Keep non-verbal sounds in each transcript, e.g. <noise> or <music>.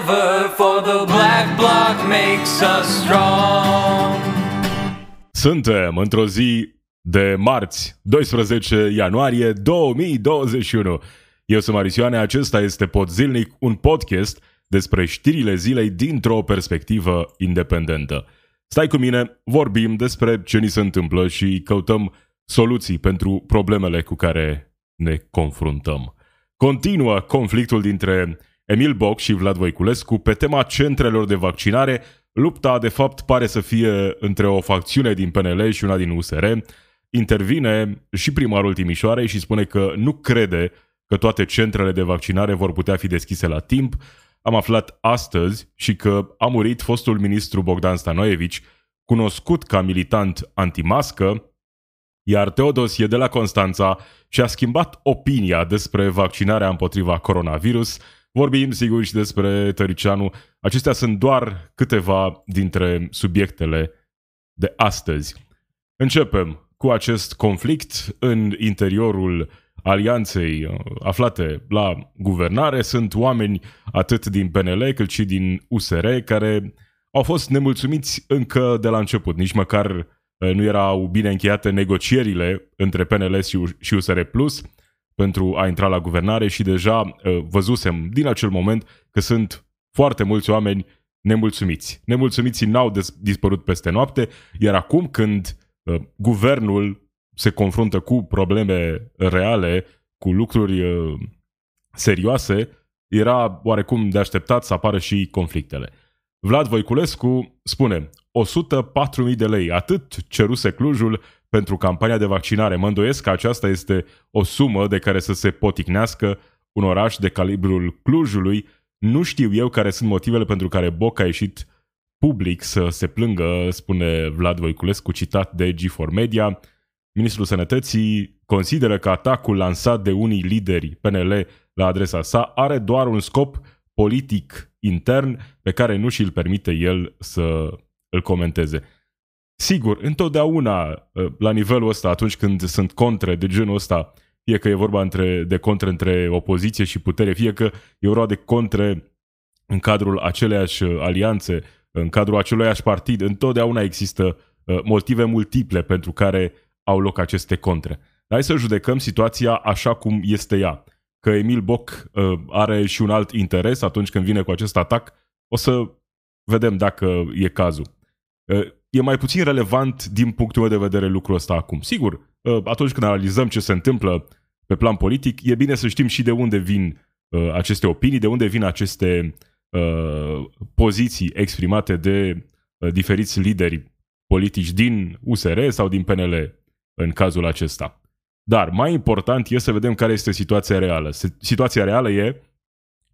for the black bloc makes us strong. Suntem într-o zi de marți, 12 ianuarie 2021. Eu sunt Marisioane, acesta este Pod Zilnic, un podcast despre știrile zilei dintr-o perspectivă independentă. Stai cu mine, vorbim despre ce ni se întâmplă și căutăm soluții pentru problemele cu care ne confruntăm. Continuă conflictul dintre Emil Boc și Vlad Voiculescu pe tema centrelor de vaccinare. Lupta, de fapt, pare să fie între o facțiune din PNL și una din USR. Intervine și primarul Timișoarei și spune că nu crede că toate centrele de vaccinare vor putea fi deschise la timp. Am aflat astăzi și că a murit fostul ministru Bogdan Stanoevici, cunoscut ca militant antimască, iar Teodosie de la Constanța și-a schimbat opinia despre vaccinarea împotriva coronavirus. Vorbim, sigur, și despre Tăricianu. Acestea sunt doar câteva dintre subiectele de astăzi. Începem cu acest conflict în interiorul alianței uh, aflate la guvernare. Sunt oameni atât din PNL cât și din USR care au fost nemulțumiți încă de la început. Nici măcar uh, nu erau bine încheiate negocierile între PNL și USR Plus pentru a intra la guvernare și deja uh, văzusem din acel moment că sunt foarte mulți oameni nemulțumiți. Nemulțumiții n-au dispărut peste noapte, iar acum când uh, guvernul se confruntă cu probleme reale, cu lucruri uh, serioase, era oarecum de așteptat să apară și conflictele. Vlad Voiculescu spune 104.000 de lei, atât ceruse Clujul pentru campania de vaccinare. Mă îndoiesc că aceasta este o sumă de care să se poticnească un oraș de calibrul Clujului. Nu știu eu care sunt motivele pentru care Boc a ieșit public să se plângă, spune Vlad Voiculescu, citat de G4 Media. Ministrul Sănătății consideră că atacul lansat de unii lideri PNL la adresa sa are doar un scop politic intern pe care nu și-l permite el să îl comenteze. Sigur, întotdeauna ă, la nivelul ăsta, atunci când sunt contre de genul ăsta, fie că e vorba între, de contre între opoziție și putere, fie că e vorba de contre în cadrul aceleiași alianțe, în cadrul aceluiași partid, întotdeauna există ă, motive multiple pentru care au loc aceste contre. Hai să judecăm situația așa cum este ea. Că Emil Boc uh, are și un alt interes atunci când vine cu acest atac, o să vedem dacă e cazul. Uh, e mai puțin relevant din punctul meu de vedere lucrul ăsta acum. Sigur, uh, atunci când analizăm ce se întâmplă pe plan politic, e bine să știm și de unde vin uh, aceste opinii, de unde vin aceste uh, poziții exprimate de uh, diferiți lideri politici din USR sau din PNL în cazul acesta. Dar mai important e să vedem care este situația reală. Situația reală e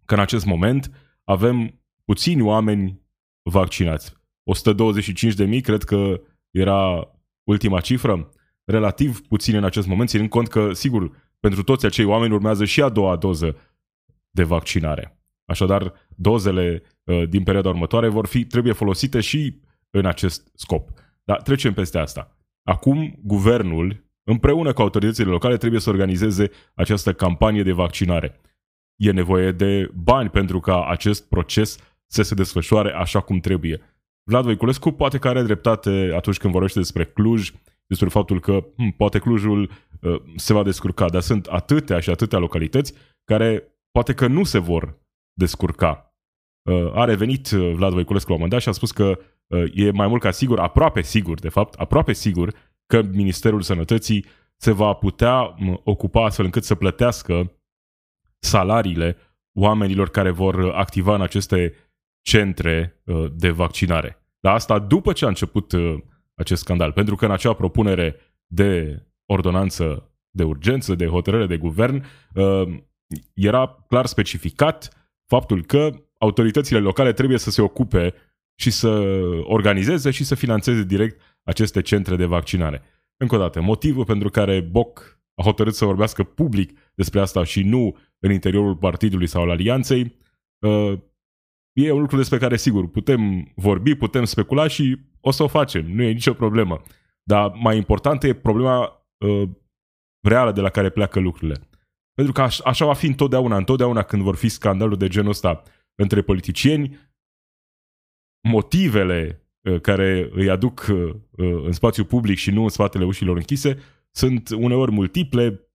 că în acest moment avem puțini oameni vaccinați. 125 de mii, cred că era ultima cifră, relativ puțin în acest moment, ținând cont că, sigur, pentru toți acei oameni urmează și a doua doză de vaccinare. Așadar, dozele uh, din perioada următoare vor fi, trebuie folosite și în acest scop. Dar trecem peste asta. Acum, guvernul, împreună cu autoritățile locale, trebuie să organizeze această campanie de vaccinare. E nevoie de bani pentru ca acest proces să se desfășoare așa cum trebuie. Vlad Voiculescu poate că are dreptate atunci când vorbește despre Cluj, despre faptul că hm, poate Clujul uh, se va descurca, dar sunt atâtea și atâtea localități care poate că nu se vor descurca. Uh, a revenit uh, Vlad Voiculescu la un moment dat și a spus că uh, e mai mult ca sigur, aproape sigur, de fapt, aproape sigur că Ministerul Sănătății se va putea ocupa astfel încât să plătească salariile oamenilor care vor activa în aceste centre uh, de vaccinare. Dar asta după ce a început uh, acest scandal, pentru că în acea propunere de ordonanță de urgență, de hotărâre de guvern, uh, era clar specificat faptul că autoritățile locale trebuie să se ocupe și să organizeze și să financeze direct aceste centre de vaccinare. Încă o dată, motivul pentru care Boc a hotărât să vorbească public despre asta și nu în interiorul partidului sau al alianței, uh, e un lucru despre care, sigur, putem vorbi, putem specula și o să o facem, nu e nicio problemă. Dar mai importantă e problema uh, reală de la care pleacă lucrurile. Pentru că așa va fi întotdeauna, întotdeauna când vor fi scandaluri de genul ăsta între politicieni, motivele uh, care îi aduc uh, în spațiu public și nu în spatele ușilor închise sunt uneori multiple.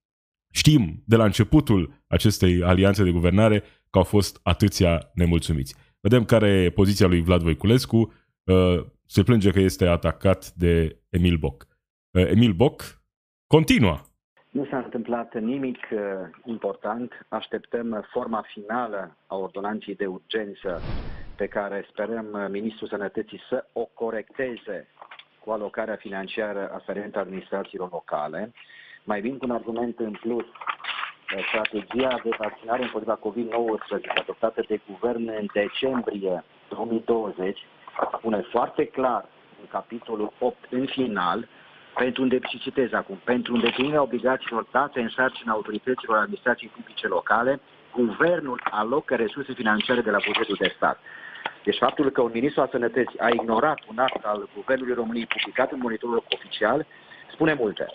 Știm de la începutul acestei alianțe de guvernare că au fost atâția nemulțumiți. Vedem care e poziția lui Vlad Voiculescu. Uh, se plânge că este atacat de Emil Boc. Emil Boc continuă. Nu s-a întâmplat nimic important. Așteptăm forma finală a ordonanței de urgență pe care sperăm uh, Ministrul Sănătății să o corecteze cu alocarea financiară aferentă administrațiilor locale. Mai vin cu un argument în plus. Uh, strategia de vaccinare împotriva COVID-19 adoptată de guvern în decembrie 2020 spune foarte clar în capitolul 8 în final pentru și citez acum, pentru îndeplinirea obligațiilor date în sarcina autorităților administrației publice locale, guvernul alocă resurse financiare de la bugetul de stat. Deci faptul că un ministru al sănătății a ignorat un act al Guvernului României publicat în monitorul oficial spune multe.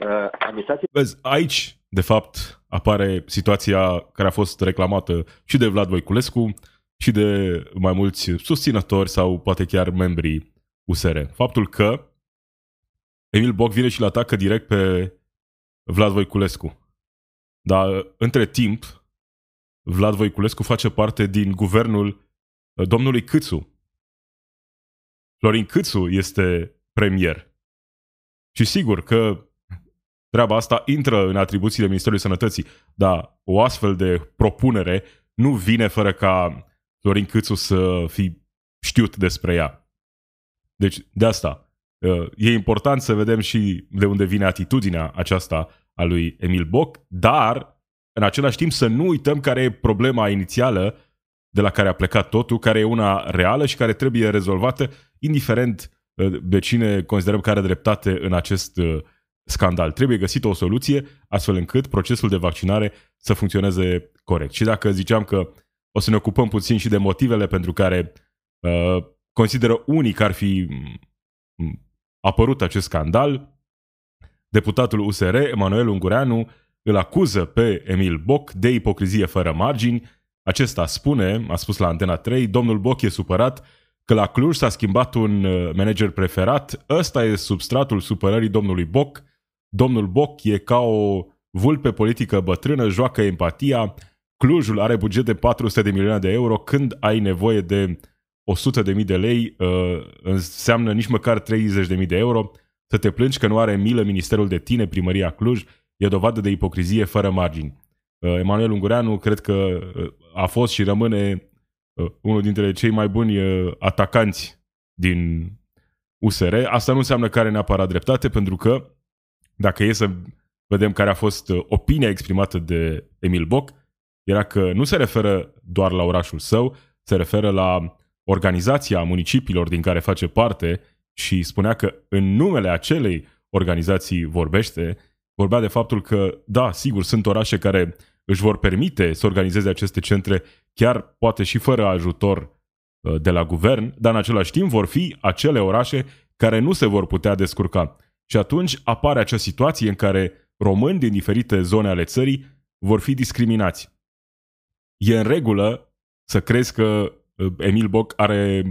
Uh, administrație... Vezi, aici, de fapt, apare situația care a fost reclamată și de Vlad Voiculescu și de mai mulți susținători sau poate chiar membrii USR. Faptul că Emil Boc vine și-l atacă direct pe Vlad Voiculescu. Dar între timp, Vlad Voiculescu face parte din guvernul domnului Câțu. Florin Câțu este premier. Și sigur că treaba asta intră în atribuțiile Ministerului Sănătății, dar o astfel de propunere nu vine fără ca Florin Câțu să fi știut despre ea. Deci, de asta, e important să vedem și de unde vine atitudinea aceasta a lui Emil Boc, dar, în același timp, să nu uităm care e problema inițială de la care a plecat totul, care e una reală și care trebuie rezolvată, indiferent uh, de cine considerăm că are dreptate în acest uh, scandal. Trebuie găsită o soluție astfel încât procesul de vaccinare să funcționeze corect. Și dacă ziceam că o să ne ocupăm puțin și de motivele pentru care uh, consideră unii că ar fi mm, apărut acest scandal, deputatul USR, Emanuel Ungureanu, îl acuză pe Emil Boc de ipocrizie fără margini, acesta spune, a spus la Antena 3, domnul Boc e supărat că la Cluj s-a schimbat un uh, manager preferat, ăsta e substratul supărării domnului Boc, domnul Boc e ca o vulpe politică bătrână, joacă empatia, Clujul are buget de 400 de milioane de euro, când ai nevoie de 100 de mii de lei, uh, înseamnă nici măcar 30 de mii de euro, să te plângi că nu are milă ministerul de tine, primăria Cluj, e dovadă de ipocrizie fără margini. Uh, Emanuel Ungureanu cred că uh, a fost și rămâne uh, unul dintre cei mai buni atacanți din USR. Asta nu înseamnă că are neapărat dreptate, pentru că dacă e să vedem care a fost opinia exprimată de Emil Boc, era că nu se referă doar la orașul său, se referă la organizația municipiilor din care face parte și spunea că în numele acelei organizații vorbește, vorbea de faptul că, da, sigur, sunt orașe care își vor permite să organizeze aceste centre, chiar poate și fără ajutor uh, de la guvern, dar în același timp vor fi acele orașe care nu se vor putea descurca. Și atunci apare acea situație în care români din diferite zone ale țării vor fi discriminați. E în regulă să crezi că uh, Emil Boc are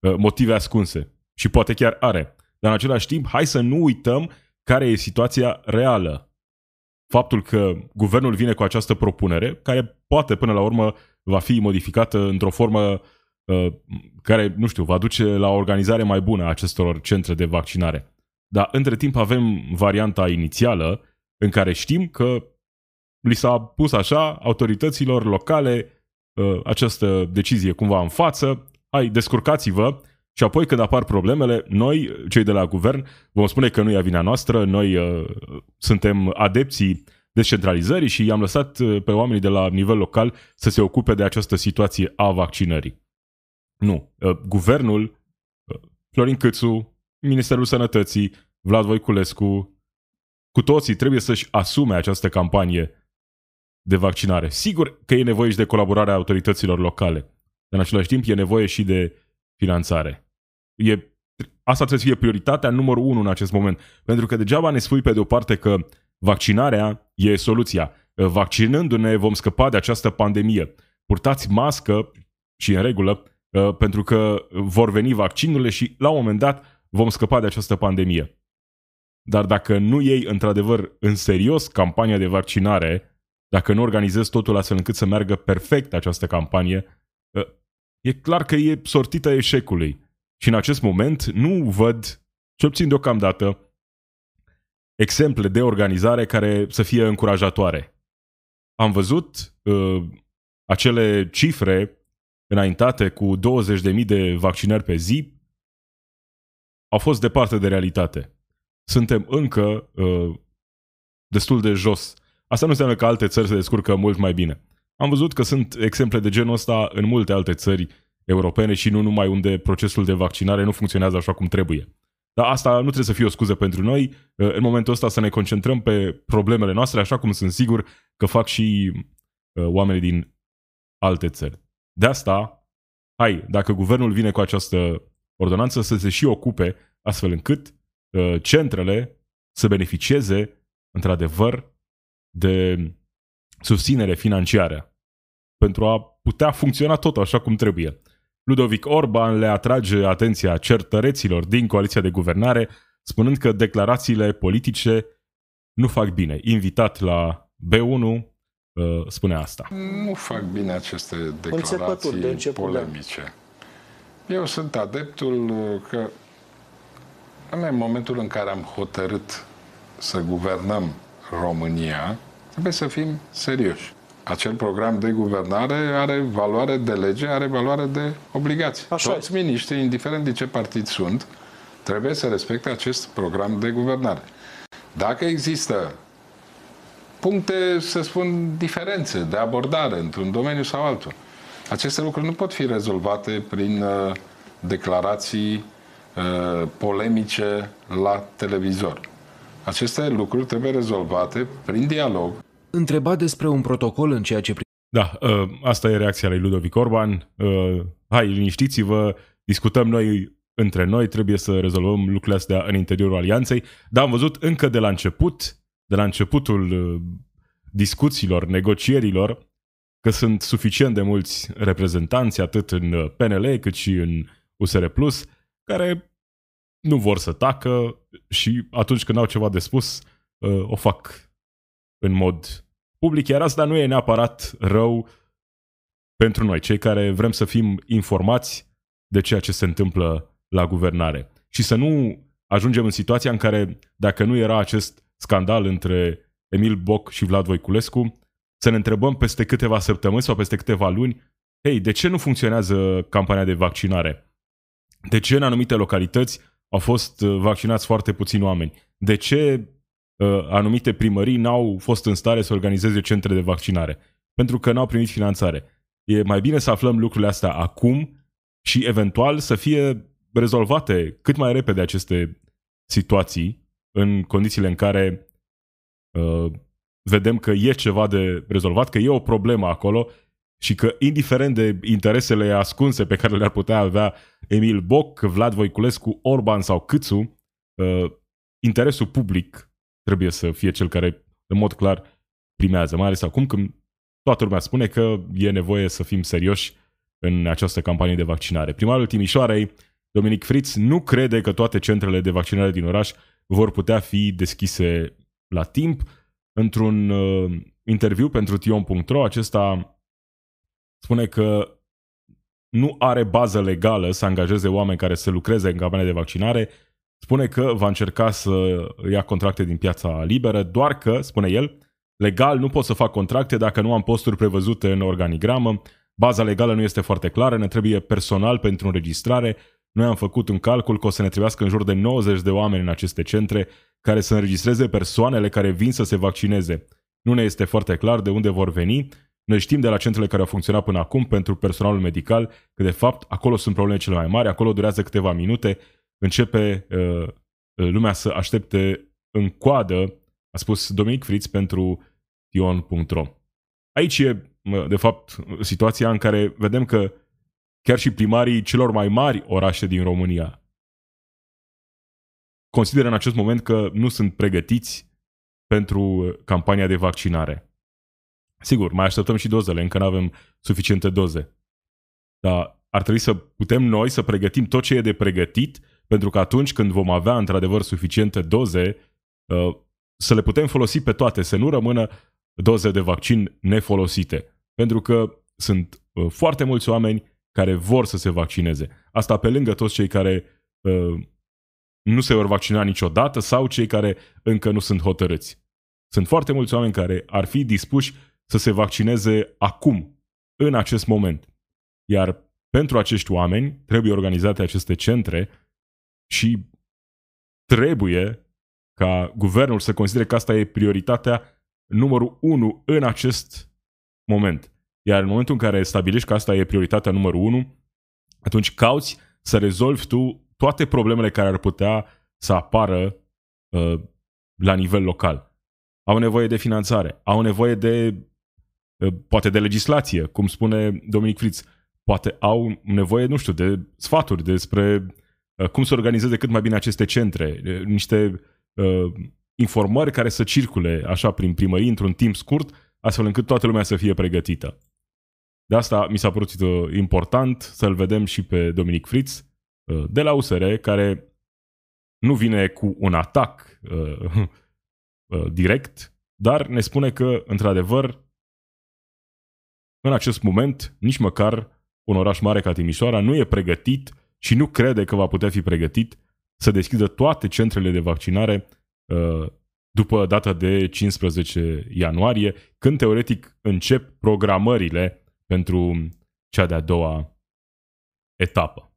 uh, motive ascunse și poate chiar are. Dar în același timp, hai să nu uităm care e situația reală faptul că guvernul vine cu această propunere, care poate până la urmă va fi modificată într-o formă uh, care, nu știu, va duce la o organizare mai bună a acestor centre de vaccinare. Dar între timp avem varianta inițială în care știm că li s-a pus așa autorităților locale uh, această decizie cumva în față, hai, descurcați-vă și apoi când apar problemele, noi, cei de la guvern, vom spune că nu e vina noastră, noi uh, suntem adepții descentralizării și i-am lăsat uh, pe oamenii de la nivel local să se ocupe de această situație a vaccinării. Nu. Uh, guvernul, uh, Florin Câțu, Ministerul Sănătății, Vlad Voiculescu, cu toții trebuie să-și asume această campanie de vaccinare. Sigur că e nevoie și de colaborarea autorităților locale, dar în același timp e nevoie și de finanțare. E, asta trebuie să fie prioritatea numărul unu în acest moment, pentru că degeaba ne spui pe de o parte că vaccinarea e soluția. Vaccinându-ne vom scăpa de această pandemie. Purtați mască și în regulă, uh, pentru că vor veni vaccinurile și la un moment dat vom scăpa de această pandemie. Dar dacă nu iei într-adevăr în serios campania de vaccinare, dacă nu organizezi totul astfel încât să meargă perfect această campanie, ă, e clar că e sortită eșecului. Și în acest moment nu văd, cel puțin deocamdată, exemple de organizare care să fie încurajatoare. Am văzut uh, acele cifre înaintate cu 20.000 de vaccinări pe zi, au fost departe de realitate suntem încă uh, destul de jos. Asta nu înseamnă că alte țări se descurcă mult mai bine. Am văzut că sunt exemple de genul ăsta în multe alte țări europene și nu numai unde procesul de vaccinare nu funcționează așa cum trebuie. Dar asta nu trebuie să fie o scuză pentru noi. Uh, în momentul ăsta să ne concentrăm pe problemele noastre, așa cum sunt sigur că fac și uh, oamenii din alte țări. De asta, hai, dacă guvernul vine cu această ordonanță, să se și ocupe astfel încât Uh, centrele să beneficieze, într-adevăr, de susținere financiară pentru a putea funcționa tot așa cum trebuie. Ludovic Orban le atrage atenția certăreților din coaliția de guvernare, spunând că declarațiile politice nu fac bine. Invitat la B1, uh, spune asta. Nu fac bine aceste declarații de început, da. Polemice. Eu sunt adeptul că în momentul în care am hotărât să guvernăm România, trebuie să fim serioși. Acel program de guvernare are valoare de lege, are valoare de obligație. Așa Toți miniștrii, indiferent de ce partid sunt, trebuie să respecte acest program de guvernare. Dacă există puncte, să spun, diferențe de abordare într-un domeniu sau altul, aceste lucruri nu pot fi rezolvate prin uh, declarații Uh, polemice la televizor. Aceste lucruri trebuie rezolvate prin dialog. Întrebat despre un protocol în ceea ce da, uh, asta e reacția lui Ludovic Orban. Uh, hai, liniștiți-vă, discutăm noi între noi, trebuie să rezolvăm lucrurile astea în interiorul alianței, dar am văzut încă de la început, de la începutul discuțiilor, negocierilor, că sunt suficient de mulți reprezentanți, atât în PNL cât și în USR Plus, care nu vor să tacă și atunci când au ceva de spus, uh, o fac în mod public, iar asta nu e neapărat rău pentru noi, cei care vrem să fim informați de ceea ce se întâmplă la guvernare. Și să nu ajungem în situația în care, dacă nu era acest scandal între Emil Boc și Vlad Voiculescu, să ne întrebăm peste câteva săptămâni sau peste câteva luni, hei, de ce nu funcționează campania de vaccinare? De ce în anumite localități au fost uh, vaccinați foarte puțini oameni? De ce uh, anumite primării n-au fost în stare să organizeze centre de vaccinare? Pentru că n-au primit finanțare. E mai bine să aflăm lucrurile astea acum și eventual să fie rezolvate cât mai repede aceste situații în condițiile în care uh, vedem că e ceva de rezolvat, că e o problemă acolo și că indiferent de interesele ascunse pe care le-ar putea avea Emil Boc, Vlad Voiculescu, Orban sau Câțu, uh, interesul public trebuie să fie cel care în mod clar primează, mai ales acum când toată lumea spune că e nevoie să fim serioși în această campanie de vaccinare. Primarul Timișoarei, Dominic Fritz, nu crede că toate centrele de vaccinare din oraș vor putea fi deschise la timp. Într-un uh, interviu pentru tion.ro, acesta spune că nu are bază legală să angajeze oameni care să lucreze în campania de vaccinare, spune că va încerca să ia contracte din piața liberă, doar că, spune el, legal nu pot să fac contracte dacă nu am posturi prevăzute în organigramă, baza legală nu este foarte clară, ne trebuie personal pentru înregistrare, noi am făcut un calcul că o să ne trebuiască în jur de 90 de oameni în aceste centre care să înregistreze persoanele care vin să se vaccineze. Nu ne este foarte clar de unde vor veni Noi știm de la centrele care au funcționat până acum pentru personalul medical că de fapt acolo sunt probleme cele mai mari, acolo durează câteva minute, începe uh, lumea să aștepte în coadă, a spus Dominic Fritz pentru Ion.ro. Aici e, de fapt, situația în care vedem că chiar și primarii celor mai mari orașe din România consideră în acest moment că nu sunt pregătiți pentru campania de vaccinare. Sigur, mai așteptăm și dozele, încă nu avem suficiente doze. Dar ar trebui să putem noi să pregătim tot ce e de pregătit, pentru că atunci când vom avea într-adevăr suficiente doze, uh, să le putem folosi pe toate, să nu rămână doze de vaccin nefolosite. Pentru că sunt uh, foarte mulți oameni care vor să se vaccineze. Asta pe lângă toți cei care uh, nu se vor vaccina niciodată sau cei care încă nu sunt hotărâți. Sunt foarte mulți oameni care ar fi dispuși să se vaccineze acum, în acest moment. Iar pentru acești oameni trebuie organizate aceste centre și trebuie ca guvernul să considere că asta e prioritatea numărul 1 în acest moment. Iar în momentul în care stabilești că asta e prioritatea numărul 1, atunci cauți să rezolvi tu toate problemele care ar putea să apară uh, la nivel local. Au nevoie de finanțare, au nevoie de uh, poate de legislație, cum spune Dominic Fritz, poate au nevoie, nu știu, de sfaturi despre uh, cum să organizeze cât mai bine aceste centre, uh, niște uh, informări care să circule așa prin primării într-un timp scurt, astfel încât toată lumea să fie pregătită. De asta mi s-a părut uh, important să-l vedem și pe Dominic Fritz uh, de la USR, care nu vine cu un atac uh, <laughs> uh, direct, dar ne spune că, într-adevăr, în acest moment, nici măcar un oraș mare ca Timișoara nu e pregătit și nu crede că va putea fi pregătit să deschidă toate centrele de vaccinare uh, după data de 15 ianuarie, când teoretic încep programările pentru cea de-a doua etapă.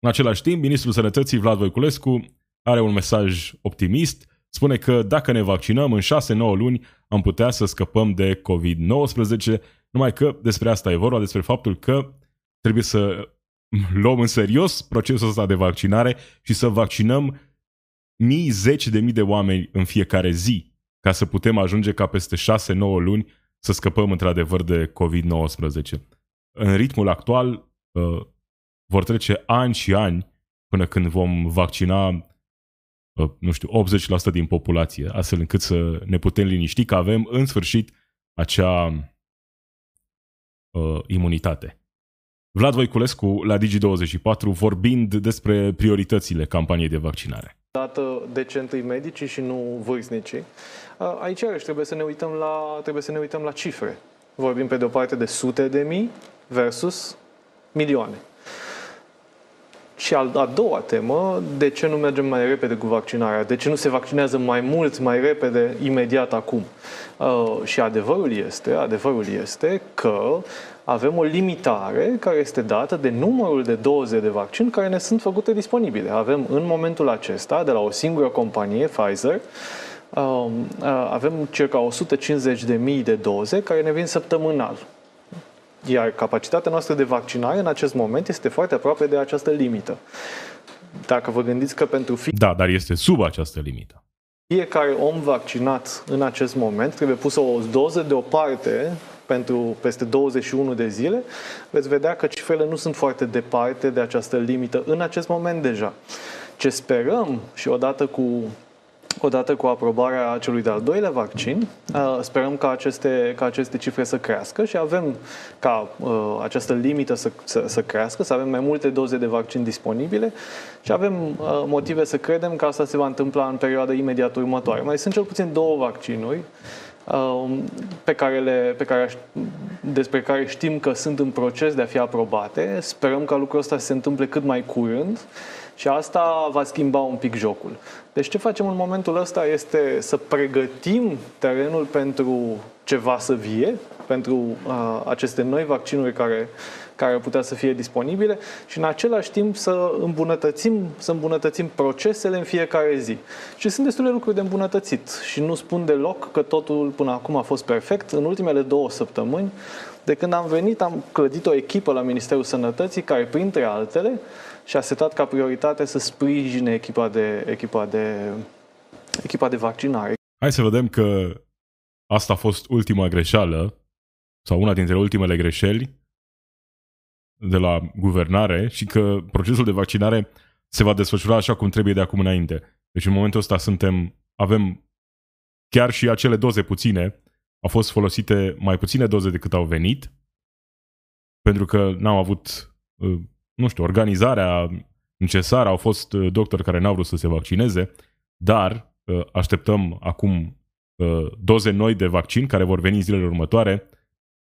În același timp, ministrul sănătății Vlad Voiculescu are un mesaj optimist, spune că dacă ne vaccinăm în 6-9 luni am putea să scăpăm de COVID-19, numai că despre asta e vorba, despre faptul că trebuie să luăm în serios procesul ăsta de vaccinare și să vaccinăm mii, zeci de mii de oameni în fiecare zi ca să putem ajunge ca peste 6-9 luni să scăpăm într-adevăr de COVID-19. În ritmul actual uh, vor trece ani și ani până când vom vaccina, uh, nu știu, 80% din populație, astfel încât să ne putem liniști că avem în sfârșit acea uh, imunitate. Vlad Voiculescu la Digi24 vorbind despre prioritățile campaniei de vaccinare. Dată de centrii medici și nu vârstnicii. Aici trebuie să ne uităm la, trebuie să ne uităm la cifre. Vorbim pe de o parte de sute de mii versus milioane. Și a doua temă, de ce nu mergem mai repede cu vaccinarea? De ce nu se vaccinează mai mult, mai repede, imediat acum? Uh, și adevărul este, adevărul este că avem o limitare care este dată de numărul de doze de vaccin care ne sunt făcute disponibile. Avem în momentul acesta, de la o singură companie, Pfizer, um, uh, avem circa 150.000 de doze care ne vin săptămânal. Iar capacitatea noastră de vaccinare în acest moment este foarte aproape de această limită. Dacă vă gândiți că pentru fi... Da, dar este sub această limită. Fiecare om vaccinat în acest moment trebuie pusă o doză deoparte pentru peste 21 de zile, veți vedea că cifrele nu sunt foarte departe de această limită în acest moment deja. Ce sperăm și odată cu odată cu aprobarea celui de-al doilea vaccin, uh, sperăm ca aceste, ca aceste cifre să crească și avem ca uh, această limită să, să, să crească, să avem mai multe doze de vaccin disponibile și avem uh, motive să credem că asta se va întâmpla în perioada imediat următoare. Mai sunt cel puțin două vaccinuri Um, pe care le, pe care, despre care știm că sunt în proces de a fi aprobate. Sperăm ca lucrul ăsta să se întâmple cât mai curând Și asta va schimba un pic jocul. Deci ce facem în momentul ăsta este să pregătim terenul pentru ceva să vie, pentru uh, aceste noi vaccinuri care, care ar putea să fie disponibile și în același timp să îmbunătățim, să îmbunătățim procesele în fiecare zi. Și sunt destule lucruri de îmbunătățit și nu spun deloc că totul până acum a fost perfect. În ultimele două săptămâni, de când am venit, am clădit o echipă la Ministerul Sănătății care, printre altele, și-a setat ca prioritate să sprijine echipa de, echipa de, echipa de vaccinare. Hai să vedem că asta a fost ultima greșeală sau una dintre ultimele greșeli de la guvernare și că procesul de vaccinare se va desfășura așa cum trebuie de acum înainte. Deci în momentul ăsta suntem, avem chiar și acele doze puține, au fost folosite mai puține doze decât au venit, pentru că n-au avut, uh, nu știu, organizarea necesară, au fost uh, doctori care n-au vrut să se vaccineze, dar uh, așteptăm acum doze noi de vaccin care vor veni în zilele următoare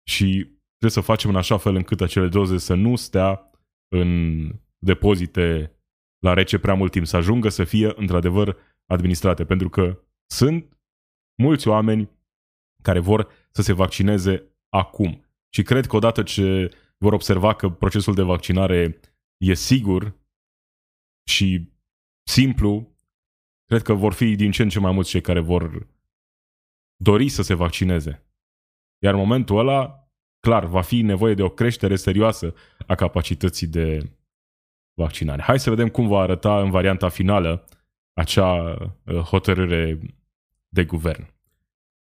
și trebuie să facem în așa fel încât acele doze să nu stea în depozite la rece prea mult timp, să ajungă să fie într-adevăr administrate, pentru că sunt mulți oameni care vor să se vaccineze acum. Și cred că odată ce vor observa că procesul de vaccinare e sigur și simplu, cred că vor fi din ce în ce mai mulți cei care vor dori să se vaccineze. Iar în momentul ăla, clar, va fi nevoie de o creștere serioasă a capacității de vaccinare. Hai să vedem cum va arăta în varianta finală acea uh, hotărâre de guvern.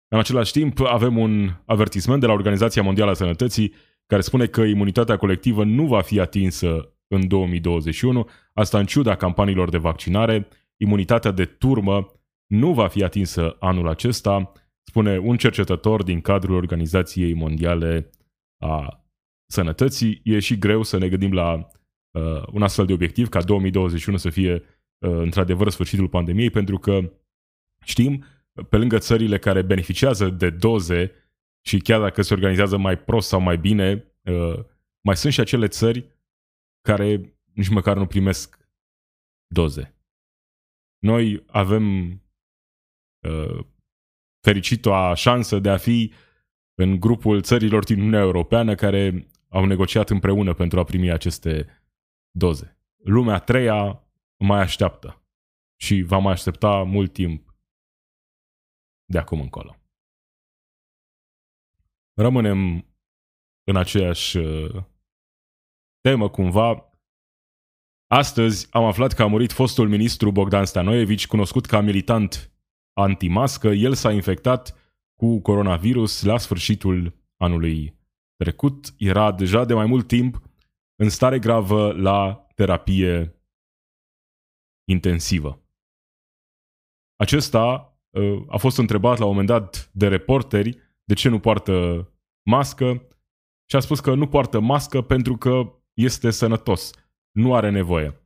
În același timp, avem un avertisment de la Organizația Mondială a Sănătății care spune că imunitatea colectivă nu va fi atinsă în 2021, asta în ciuda campaniilor de vaccinare. Imunitatea de turmă nu va fi atinsă anul acesta, spune un cercetător din cadrul Organizației Mondiale a Sănătății. E și greu să ne gândim la uh, un astfel de obiectiv, ca 2021 să fie uh, într-adevăr sfârșitul pandemiei, pentru că știm, pe lângă țările care beneficiază de doze și chiar dacă se organizează mai prost sau mai bine, uh, mai sunt și acele țări care nici măcar nu primesc doze. Noi avem uh, fericitoa șansă de a fi în grupul țărilor din Uniunea Europeană care au negociat împreună pentru a primi aceste doze. Lumea a treia mai așteaptă și va mai aștepta mult timp de acum încolo. Rămânem în aceeași uh, temă cumva. Astăzi am aflat că a murit fostul ministru Bogdan Stanoievici, cunoscut ca militant antimască. El s-a infectat cu coronavirus la sfârșitul anului trecut. Era deja de mai mult timp în stare gravă la terapie intensivă. Acesta uh, a fost întrebat la un moment dat de reporteri de ce nu poartă mască și a spus că nu poartă mască pentru că este sănătos, nu are nevoie.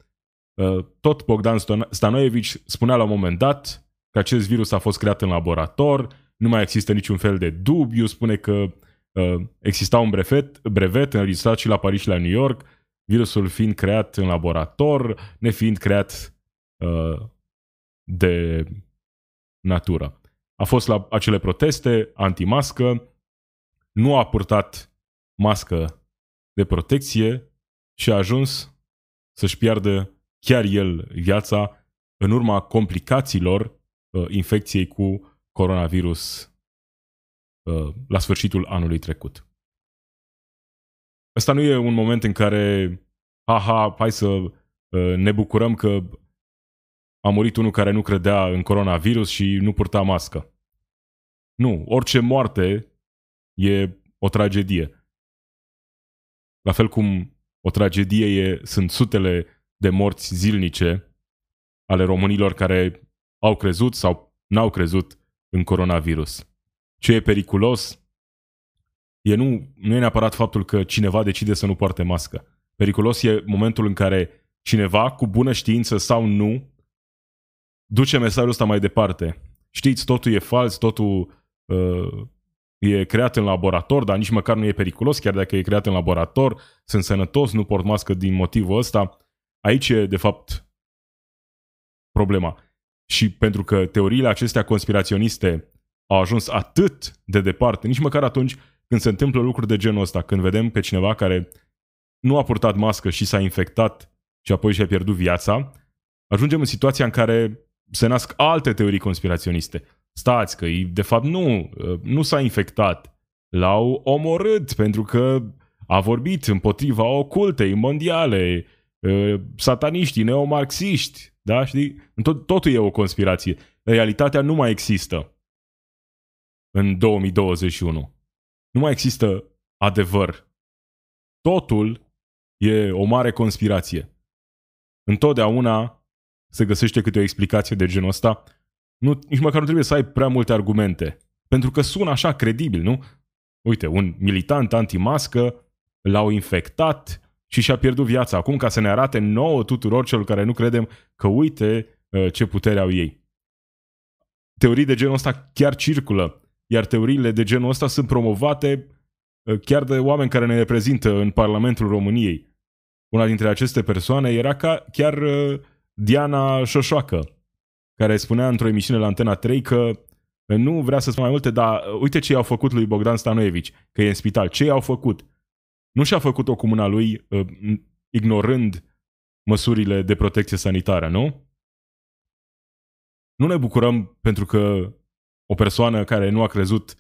Uh, tot Bogdan Stanoevici spunea la un moment dat că acest virus a fost creat în laborator, nu mai există niciun fel de dubiu, spune că uh, exista un brevet, brevet înregistrat și la Paris și la New York, virusul fiind creat în laborator, nefiind creat uh, de natură. A fost la acele proteste anti-mască, nu a purtat mască de protecție și a ajuns să-și piardă chiar el viața în urma complicațiilor uh, infecției cu coronavirus uh, la sfârșitul anului trecut. Ăsta nu e un moment în care, aha, hai să uh, ne bucurăm că a murit unul care nu credea în coronavirus și nu purta mască. Nu, orice moarte e o tragedie. La fel cum o tragedie e, sunt sutele de morți zilnice ale românilor care au crezut sau n-au crezut în coronavirus. Ce e periculos e nu, nu e neapărat faptul că cineva decide să nu poarte mască. Periculos e momentul în care cineva, cu bună știință sau nu, duce mesajul ăsta mai departe. Știți, totul e fals, totul uh, e creat în laborator, dar nici măcar nu e periculos, chiar dacă e creat în laborator, sunt sănătos, nu port mască din motivul ăsta. Aici e, de fapt, problema. Și pentru că teoriile acestea conspiraționiste au ajuns atât de departe, nici măcar atunci când se întâmplă lucruri de genul ăsta, când vedem pe cineva care nu a purtat mască și s-a infectat și apoi și-a pierdut viața, ajungem în situația în care se nasc alte teorii conspiraționiste. Stați că de fapt nu, nu s-a infectat. L-au omorât pentru că a vorbit împotriva ocultei mondiale, sataniștii, neomarxiști, da, știi? Tot, totul e o conspirație. Realitatea nu mai există în 2021. Nu mai există adevăr. Totul e o mare conspirație. Întotdeauna se găsește câte o explicație de genul ăsta. Nu, nici măcar nu trebuie să ai prea multe argumente. Pentru că sună așa credibil, nu? Uite, un militant antimască l-au infectat și și-a pierdut viața. Acum ca să ne arate nouă tuturor celor care nu credem că uite uh, ce putere au ei. Teorii de genul ăsta chiar circulă, iar teoriile de genul ăsta sunt promovate uh, chiar de oameni care ne reprezintă în Parlamentul României. Una dintre aceste persoane era ca chiar uh, Diana Șoșoacă, care spunea într-o emisiune la Antena 3 că nu vrea să spun mai multe, dar uite ce i-au făcut lui Bogdan Stanoevici, că e în spital. Ce i-au făcut? Nu și-a făcut-o cu mâna lui uh, ignorând măsurile de protecție sanitară, nu? Nu ne bucurăm pentru că o persoană care nu a crezut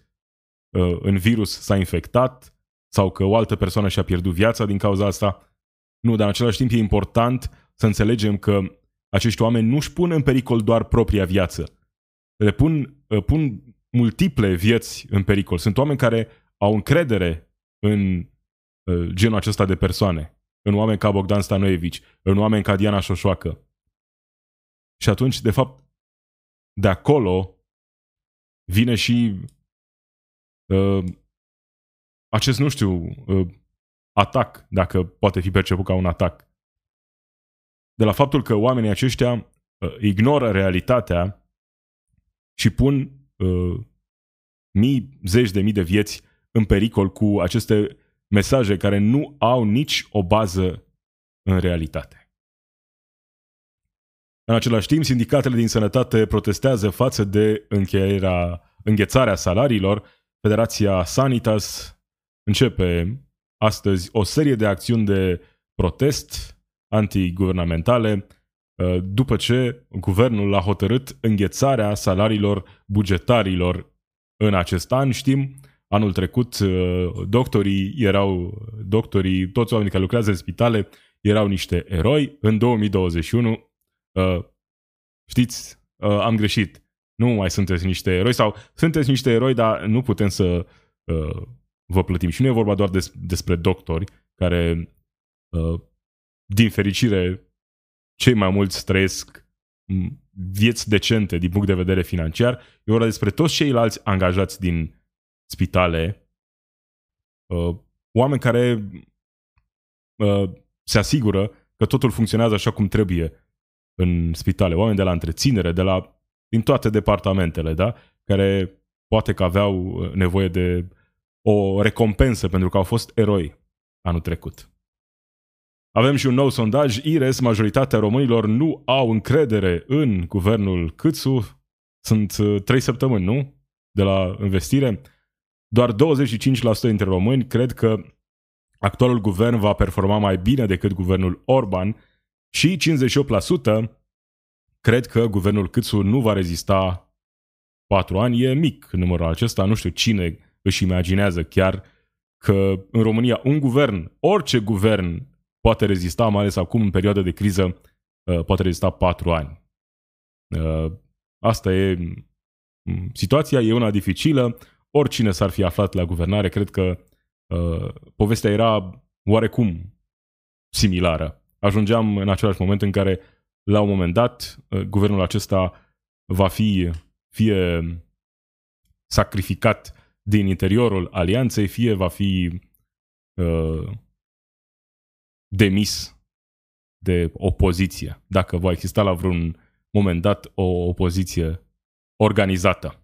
uh, în virus s-a infectat sau că o altă persoană și-a pierdut viața din cauza asta. Nu, dar în același timp e important să înțelegem că acești oameni nu își pun în pericol doar propria viață. Le pun, uh, pun multiple vieți în pericol. Sunt oameni care au încredere în Uh, genul acesta de persoane. În oameni ca Bogdan Stanoevici, în oameni ca Diana Șoșoacă. Și atunci, de fapt, de acolo vine și uh, acest, nu știu, uh, atac, dacă poate fi perceput ca un atac. De la faptul că oamenii aceștia uh, ignoră realitatea și pun uh, mii, zeci de mii de vieți în pericol cu aceste mesaje care nu au nici o bază în realitate. În același timp, sindicatele din sănătate protestează față de încheierea, înghețarea salariilor. Federația Sanitas începe astăzi o serie de acțiuni de protest antiguvernamentale uh, după ce guvernul a hotărât înghețarea salariilor bugetarilor în acest an. Știm Anul trecut, uh, doctorii erau, doctorii, toți oamenii care lucrează în spitale erau niște eroi. În 2021, uh, știți, uh, am greșit. Nu mai sunteți niște eroi sau sunteți niște eroi, dar nu putem să vă plătim. Și nu e vorba doar des, despre doctori care, din fericire, cei mai mulți trăiesc vieți decente din punct de vedere financiar. E vorba despre toți ceilalți angajați din spitale, uh, oameni care uh, se asigură că totul funcționează așa cum trebuie în spitale, oameni de la întreținere, de la din toate departamentele, da? care poate că aveau uh, nevoie de o recompensă pentru că au fost eroi anul trecut. Avem și un nou sondaj. IRES, majoritatea românilor nu au încredere în guvernul Câțu. Sunt trei săptămâni, nu? De la investire. Doar 25% dintre români cred că actualul guvern va performa mai bine decât guvernul Orban și 58% cred că guvernul Câțu nu va rezista 4 ani. E mic numărul acesta, nu știu cine își imaginează chiar că în România un guvern, orice guvern poate rezista, mai ales acum în perioada de criză, uh, poate rezista 4 ani. Uh, asta e mm, situația, e una dificilă oricine s-ar fi aflat la guvernare, cred că uh, povestea era oarecum similară. Ajungeam în același moment în care, la un moment dat, uh, guvernul acesta va fi fie sacrificat din interiorul alianței, fie va fi uh, demis de opoziție, dacă va exista la vreun moment dat o opoziție organizată.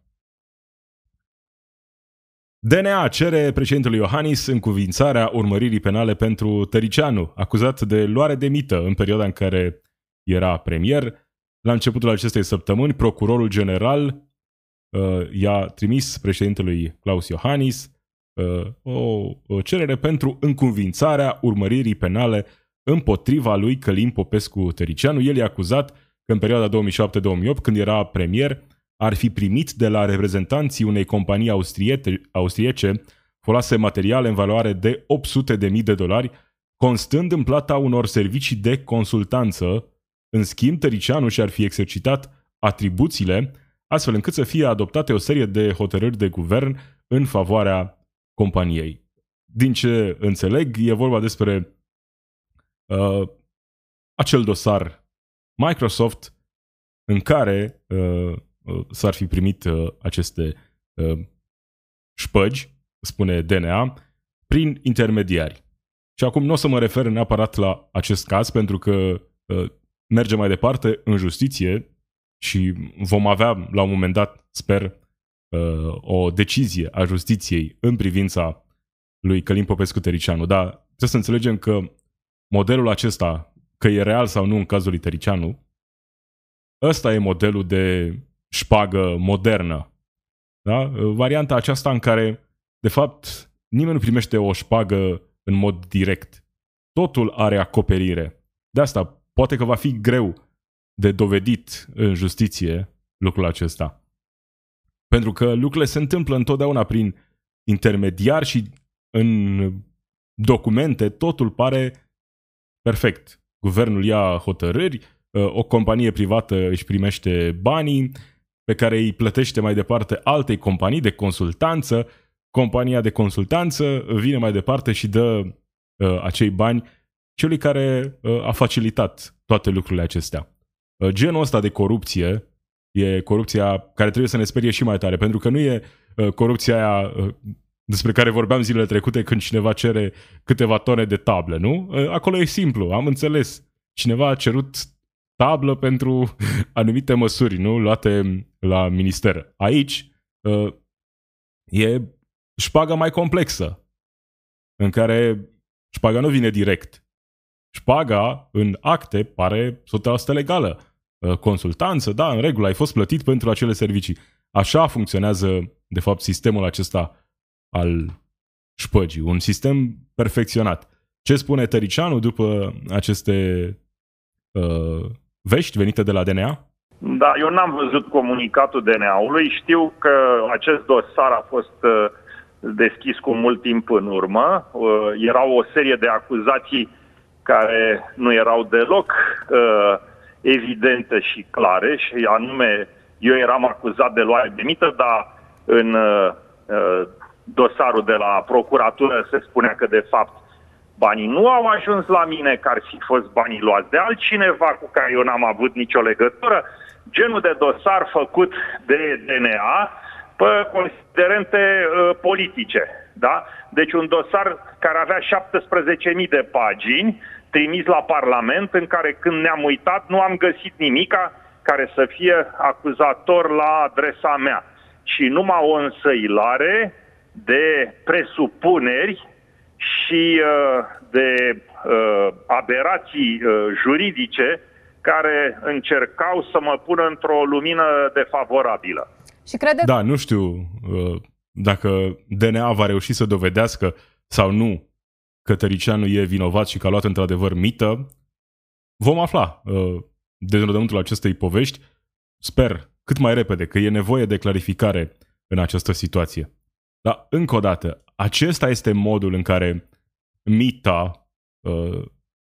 DNA cere președintelui Iohannis încuvințarea urmăririi penale pentru Tăricianu, acuzat de luare de mită în perioada în care era premier. la începutul acestei săptămâni, procurorul general uh, i-a trimis președintelui Claus Iohannis uh, o, o cerere pentru încuvințarea urmăririi penale împotriva lui Călim Popescu Tericianu. El e acuzat că în perioada 2007-2008, când era premier, ar fi primit de la reprezentanții unei companii austriete, austriece folase materiale în valoare de 800.000 de dolari, constând în plata unor servicii de consultanță. În schimb, Tăricianu și-ar fi exercitat atribuțiile, astfel încât să fie adoptate o serie de hotărâri de guvern în favoarea companiei. Din ce înțeleg, e vorba despre uh, acel dosar Microsoft în care uh, uh, s-ar fi primit uh, aceste uh, șpăgi, spune DNA, prin intermediari. Și acum nu o să mă refer neapărat la acest caz, pentru că uh, merge mai departe în justiție și vom avea la un moment dat, sper, uh, o decizie a justiției în privința lui Călim Popescu Tericianu. Dar trebuie să înțelegem că modelul acesta, că e real sau nu în cazul lui Tericianu, ăsta e modelul de șpagă modernă. Da? Varianta aceasta în care, de fapt, nimeni nu primește o șpagă în mod direct. Totul are acoperire. De asta, poate că va fi greu de dovedit în justiție lucrul acesta. Pentru că lucrurile se întâmplă întotdeauna prin intermediar și în documente totul pare perfect. Guvernul ia hotărâri, o companie privată își primește banii pe care îi plătește mai departe altei companii de consultanță, compania de consultanță vine mai departe și dă uh, acei bani celui care uh, a facilitat toate lucrurile acestea. Uh, genul ăsta de corupție e corupția care trebuie să ne sperie și mai tare, pentru că nu e uh, corupția aia uh, despre care vorbeam zilele trecute când cineva cere câteva tone de tablă, nu? Uh, acolo e simplu, am înțeles. Cineva a cerut tablă pentru <laughs> anumite măsuri, nu? Luate la minister. Aici uh, e șpaga mai complexă, în care șpaga nu vine direct. Șpaga în acte pare 100% legală. Uh, consultanță, da, în regulă, ai fost plătit pentru acele servicii. Așa funcționează, de fapt, sistemul acesta al șpăgii. Un sistem perfecționat. Ce spune Tăricianu după aceste uh, vești venite de la DNA? Da, eu n-am văzut comunicatul DNA-ului. Știu că acest dosar a fost uh, deschis cu mult timp în urmă. Uh, erau o serie de acuzații care nu erau deloc uh, evidente și clare și anume eu eram acuzat de luare de mită, dar în dosarul de la procuratură se spunea că de fapt banii nu au ajuns la mine, că ar fi fost banii luați de altcineva cu care eu n-am avut nicio legătură. Genul de dosar făcut de DNA pe considerente uh, politice. Da? Deci un dosar care avea 17.000 de pagini, trimis la Parlament, în care când ne-am uitat nu am găsit nimica care să fie acuzator la adresa mea. Și numai o însăilare de presupuneri și uh, de uh, aberații uh, juridice care încercau să mă pună într-o lumină defavorabilă. Și crede... Da, nu știu dacă DNA va reuși să dovedească sau nu că Tăricianu e vinovat și că a luat într-adevăr mită. Vom afla de rudământul acestei povești. Sper cât mai repede că e nevoie de clarificare în această situație. Dar, încă o dată, acesta este modul în care mita uh,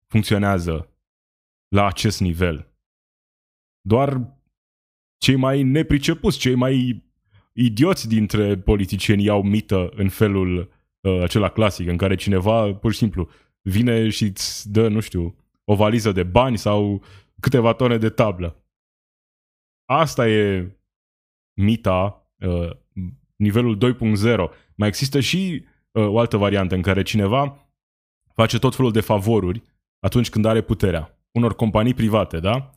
funcționează la acest nivel. Doar cei mai nepricepuți, cei mai idioți dintre politicieni iau mită în felul uh, acela clasic, în care cineva pur și simplu vine și îți dă, nu știu, o valiză de bani sau câteva tone de tablă. Asta e mita, uh, nivelul 2.0. Mai există și uh, o altă variantă în care cineva face tot felul de favoruri atunci când are puterea. Unor companii private, da?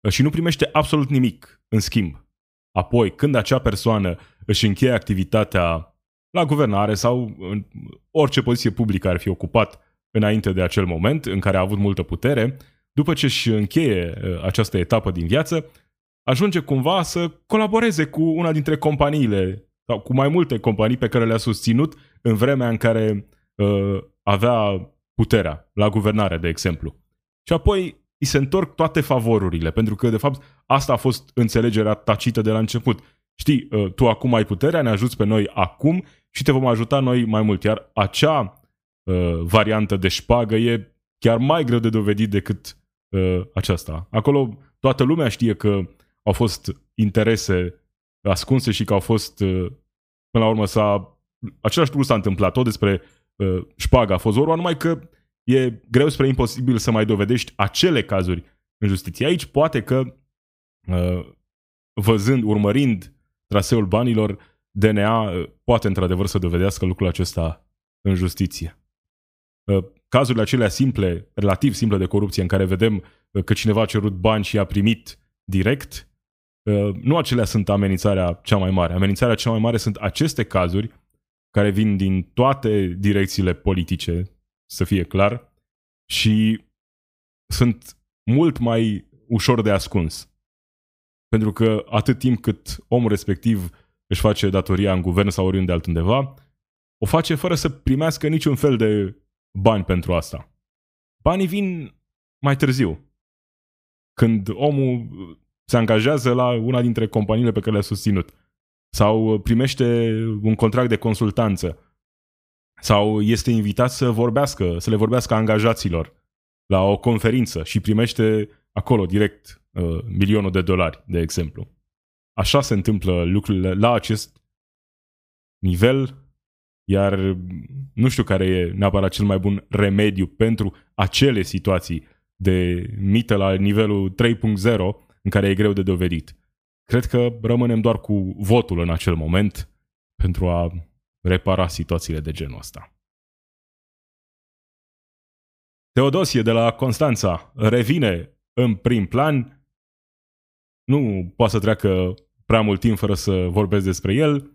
Uh, și nu primește absolut nimic în schimb. Apoi, când acea persoană își încheie activitatea la guvernare sau în orice poziție publică ar fi ocupat înainte de acel moment în care a avut multă putere, după ce își încheie uh, această etapă din viață, ajunge cumva să colaboreze cu una dintre companiile sau cu mai multe companii pe care le-a susținut în vremea în care uh, avea puterea la guvernare, de exemplu. Și apoi îi se întorc toate favorurile, pentru că, de fapt, asta a fost înțelegerea tacită de la început. Știi, uh, tu acum ai puterea, ne ajuți pe noi acum și te vom ajuta noi mai mult. Iar acea uh, variantă de șpagă e chiar mai greu de dovedit decât uh, aceasta. Acolo toată lumea știe că au fost interese ascunse și că au fost, uh, până la urmă, s-a, același lucru s-a întâmplat, tot despre uh, șpaga a fost vorba, numai că e greu spre imposibil să mai dovedești acele cazuri în justiție. Aici poate că, uh, văzând, urmărind traseul banilor, DNA uh, poate într-adevăr să dovedească lucrul acesta în justiție. Uh, cazurile acelea simple, relativ simple de corupție, în care vedem uh, că cineva a cerut bani și a primit direct, nu acelea sunt amenințarea cea mai mare. Amenințarea cea mai mare sunt aceste cazuri care vin din toate direcțiile politice, să fie clar, și sunt mult mai ușor de ascuns. Pentru că atât timp cât omul respectiv își face datoria în guvern sau oriunde altundeva, o face fără să primească niciun fel de bani pentru asta. Banii vin mai târziu. Când omul se angajează la una dintre companiile pe care le-a susținut sau primește un contract de consultanță sau este invitat să vorbească, să le vorbească angajaților la o conferință și primește acolo direct uh, milionul de dolari, de exemplu. Așa se întâmplă lucrurile la acest nivel, iar nu știu care e neapărat cel mai bun remediu pentru acele situații de mită la nivelul 3.0 în care e greu de dovedit. Cred că rămânem doar cu votul în acel moment pentru a repara situațiile de genul ăsta. Teodosie de la Constanța revine în prim plan. Nu poate să treacă prea mult timp fără să vorbesc despre el.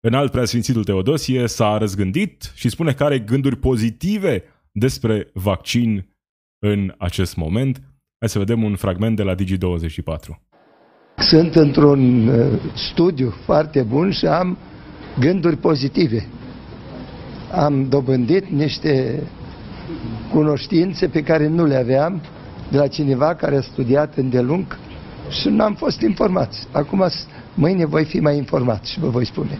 În alt preasfințitul Teodosie s-a răzgândit și spune că are gânduri pozitive despre vaccin în acest moment. Hai să vedem un fragment de la Digi24. Sunt într-un uh, studiu foarte bun și am gânduri pozitive. Am dobândit niște cunoștințe pe care nu le aveam de la cineva care a studiat îndelung și nu am fost informați. Acum, mâine voi fi mai informat și vă voi spune.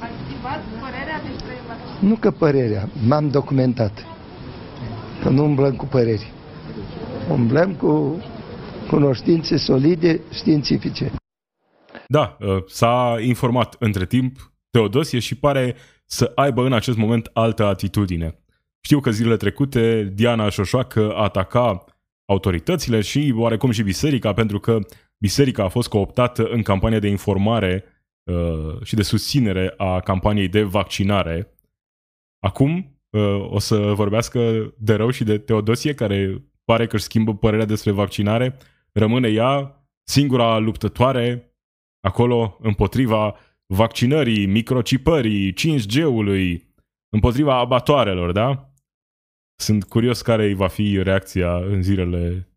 părerea despre Nu că părerea, m-am documentat. Că nu umblăm cu păreri. Umblăm cu cunoștințe solide științifice. Da, ă, s-a informat între timp Teodosie și pare să aibă în acest moment altă atitudine. Știu că zilele trecute Diana Șoșoacă ataca autoritățile și oarecum și biserica, pentru că biserica a fost cooptată în campania de informare uh, și de susținere a campaniei de vaccinare. Acum uh, o să vorbească de rău și de Teodosie, care pare că își schimbă părerea despre vaccinare. Rămâne ea singura luptătoare acolo împotriva vaccinării, microcipării, 5G-ului, împotriva abatoarelor, da? Sunt curios care va fi reacția în zilele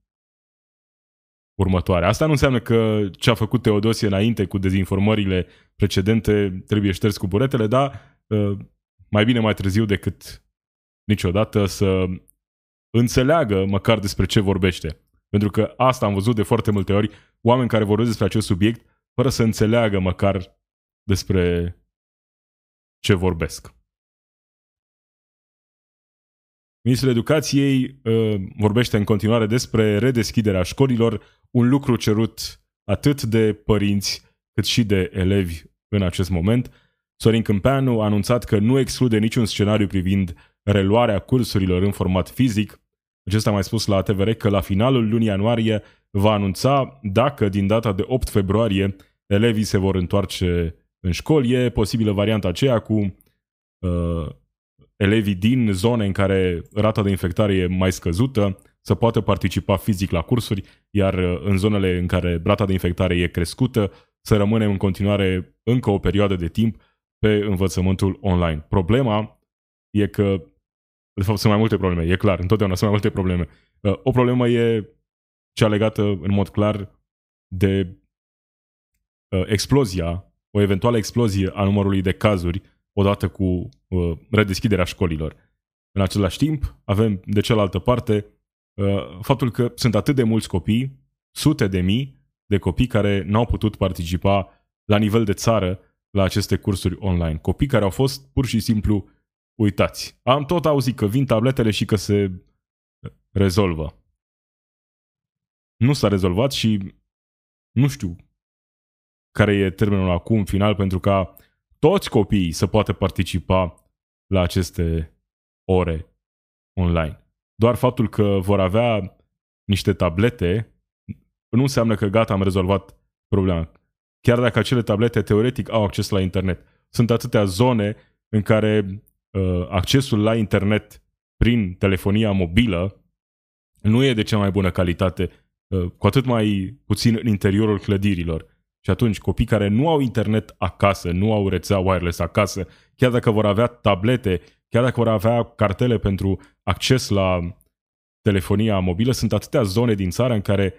următoare. Asta nu înseamnă că ce a făcut Teodosie înainte cu dezinformările precedente trebuie șters cu buretele, dar ă, mai bine mai târziu decât niciodată să înțeleagă măcar despre ce vorbește. Pentru că asta am văzut de foarte multe ori, oameni care vorbesc despre acest subiect fără să înțeleagă măcar despre ce vorbesc. Ministrul Educației uh, vorbește în continuare despre redeschiderea școlilor, un lucru cerut atât de părinți cât și de elevi în acest moment. Sorin Câmpeanu a anunțat că nu exclude niciun scenariu privind reluarea cursurilor în format fizic. Acesta a mai spus la TVR că la finalul lunii ianuarie va anunța dacă din data de 8 februarie elevii se vor întoarce în școli. E posibilă varianta aceea cu uh, elevii din zone în care rata de infectare e mai scăzută să poată participa fizic la cursuri, iar uh, în zonele în care rata de infectare e crescută să rămânem în continuare încă o perioadă de timp pe învățământul online. Problema e că, de fapt, sunt mai multe probleme, e clar, întotdeauna sunt mai multe probleme. Uh, o problemă e cea legată în mod clar de uh, explozia, o eventuală explozie a numărului de cazuri odată cu uh, redeschiderea școlilor. În același timp, avem de cealaltă parte uh, faptul că sunt atât de mulți copii, sute de mii de copii care n-au putut participa la nivel de țară la aceste cursuri online. Copii care au fost pur și simplu uitați. Am tot auzit că vin tabletele și că se rezolvă. Nu s-a rezolvat și nu știu care e termenul acum final pentru ca toți copiii să poată participa la aceste ore online. Doar faptul că vor avea niște tablete nu înseamnă că gata, am rezolvat problema. Chiar dacă acele tablete teoretic au acces la internet. Sunt atâtea zone în care uh, accesul la internet prin telefonia mobilă nu e de cea mai bună calitate, uh, cu atât mai puțin în interiorul clădirilor. Și atunci copii care nu au internet acasă, nu au rețea wireless acasă, chiar dacă vor avea tablete, chiar dacă vor avea cartele pentru acces la telefonia mobilă, sunt atâtea zone din țară în care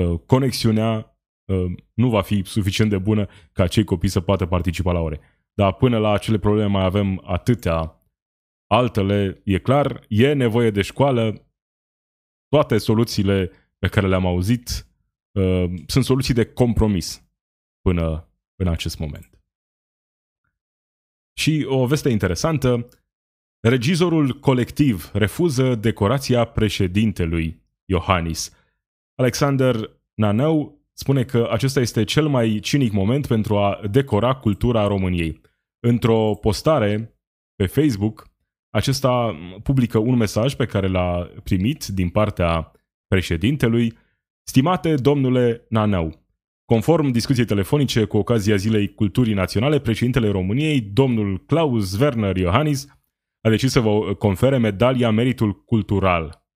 uh, conexiunea uh, nu va fi suficient de bună ca cei copii să poată participa la ore. Dar până la acele probleme mai avem atâtea. Altele, e clar, e nevoie de școală, toate soluțiile pe care le-am auzit uh, sunt soluții de compromis până în acest moment. Și o veste interesantă, regizorul colectiv refuză decorația președintelui Iohannis. Alexander Nanău spune că acesta este cel mai cinic moment pentru a decora cultura României. Într-o postare pe Facebook, acesta publică un mesaj pe care l-a primit din partea președintelui. Stimate domnule Nanău, Conform discuției telefonice cu ocazia Zilei Culturii Naționale, președintele României, domnul Klaus Werner Iohannis, a decis să vă confere medalia Meritul Cultural.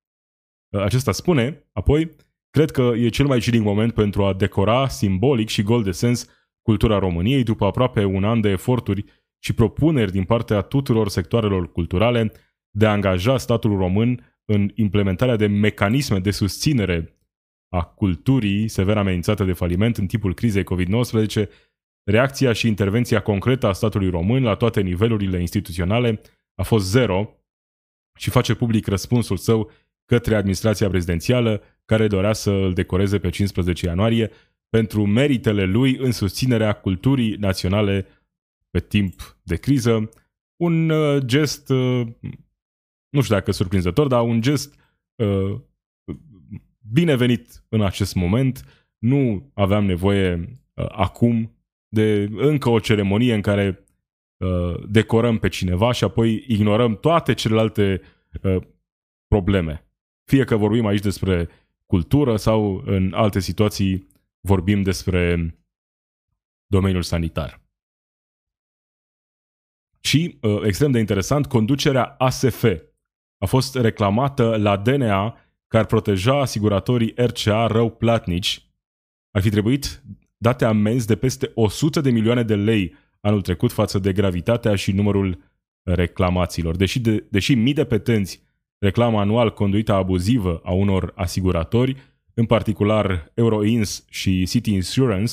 Acesta spune, apoi, cred că e cel mai cinic moment pentru a decora simbolic și gol de sens cultura României după aproape un an de eforturi și propuneri din partea tuturor sectoarelor culturale de a angaja statul român în implementarea de mecanisme de susținere a culturii sever amenințată de faliment în timpul crizei COVID-19, reacția și intervenția concretă a statului român la toate nivelurile instituționale a fost zero și face public răspunsul său către administrația prezidențială care dorea să îl decoreze pe 15 ianuarie pentru meritele lui în susținerea culturii naționale pe timp de criză. Un uh, gest, uh, nu știu dacă surprinzător, dar un gest uh, binevenit în acest moment. Nu aveam nevoie uh, acum de încă o ceremonie în care uh, decorăm pe cineva și apoi ignorăm toate celelalte uh, probleme. Fie că vorbim aici despre cultură sau în alte situații vorbim despre domeniul sanitar. Și, uh, extrem de interesant, conducerea ASF a fost reclamată la DNA că ar proteja asiguratorii RCA rău platnici, ar fi trebuit date amenzi de peste 100 de milioane de lei anul trecut față de gravitatea și numărul reclamațiilor. Deși, de, deși mii de petenți reclamă anual conduita abuzivă a unor asiguratori, în particular Euroins și City Insurance,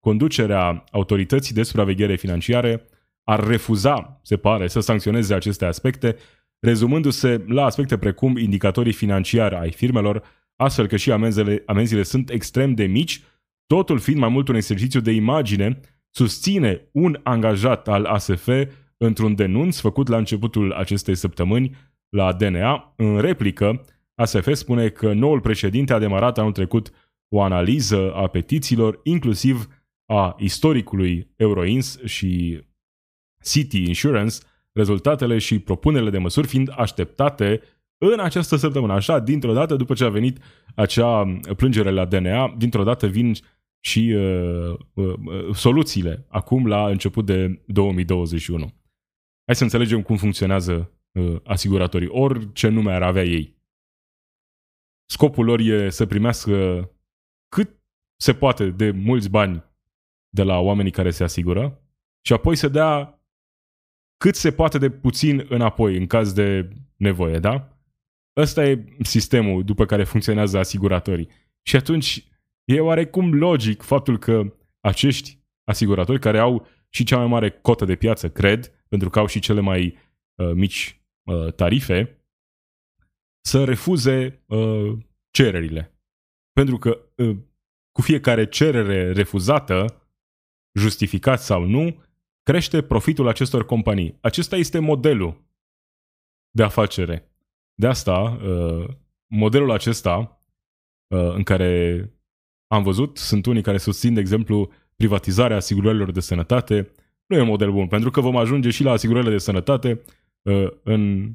conducerea autorității de supraveghere financiare ar refuza, se pare, să sancționeze aceste aspecte rezumându-se la aspecte precum indicatorii financiari ai firmelor, astfel că și amenzile, amenziile sunt extrem de mici, totul fiind mai mult un exercițiu de imagine, susține un angajat al ASF într-un denunț făcut la începutul acestei săptămâni la DNA. În replică, ASF spune că noul președinte a demarat anul trecut o analiză a petițiilor, inclusiv a istoricului Euroins și City Insurance, rezultatele și propunerile de măsuri fiind așteptate în această săptămână. Așa, dintr-o dată, după ce a venit acea plângere la DNA, dintr-o dată vin și uh, uh, soluțiile acum la început de 2021. Hai să înțelegem cum funcționează uh, asiguratorii, orice nume ar avea ei. Scopul lor e să primească cât se poate de mulți bani de la oamenii care se asigură și apoi să dea cât se poate de puțin înapoi în caz de nevoie, da? Ăsta e sistemul după care funcționează asiguratorii. Și atunci e oarecum logic faptul că acești asiguratori care au și cea mai mare cotă de piață, cred, pentru că au și cele mai uh, mici uh, tarife, să refuze uh, cererile. Pentru că uh, cu fiecare cerere refuzată, justificat sau nu, crește profitul acestor companii. Acesta este modelul de afacere. De asta, uh, modelul acesta uh, în care am văzut, sunt unii care susțin, de exemplu, privatizarea asigurărilor de sănătate, nu e un model bun, pentru că vom ajunge și la asigurările de sănătate uh, în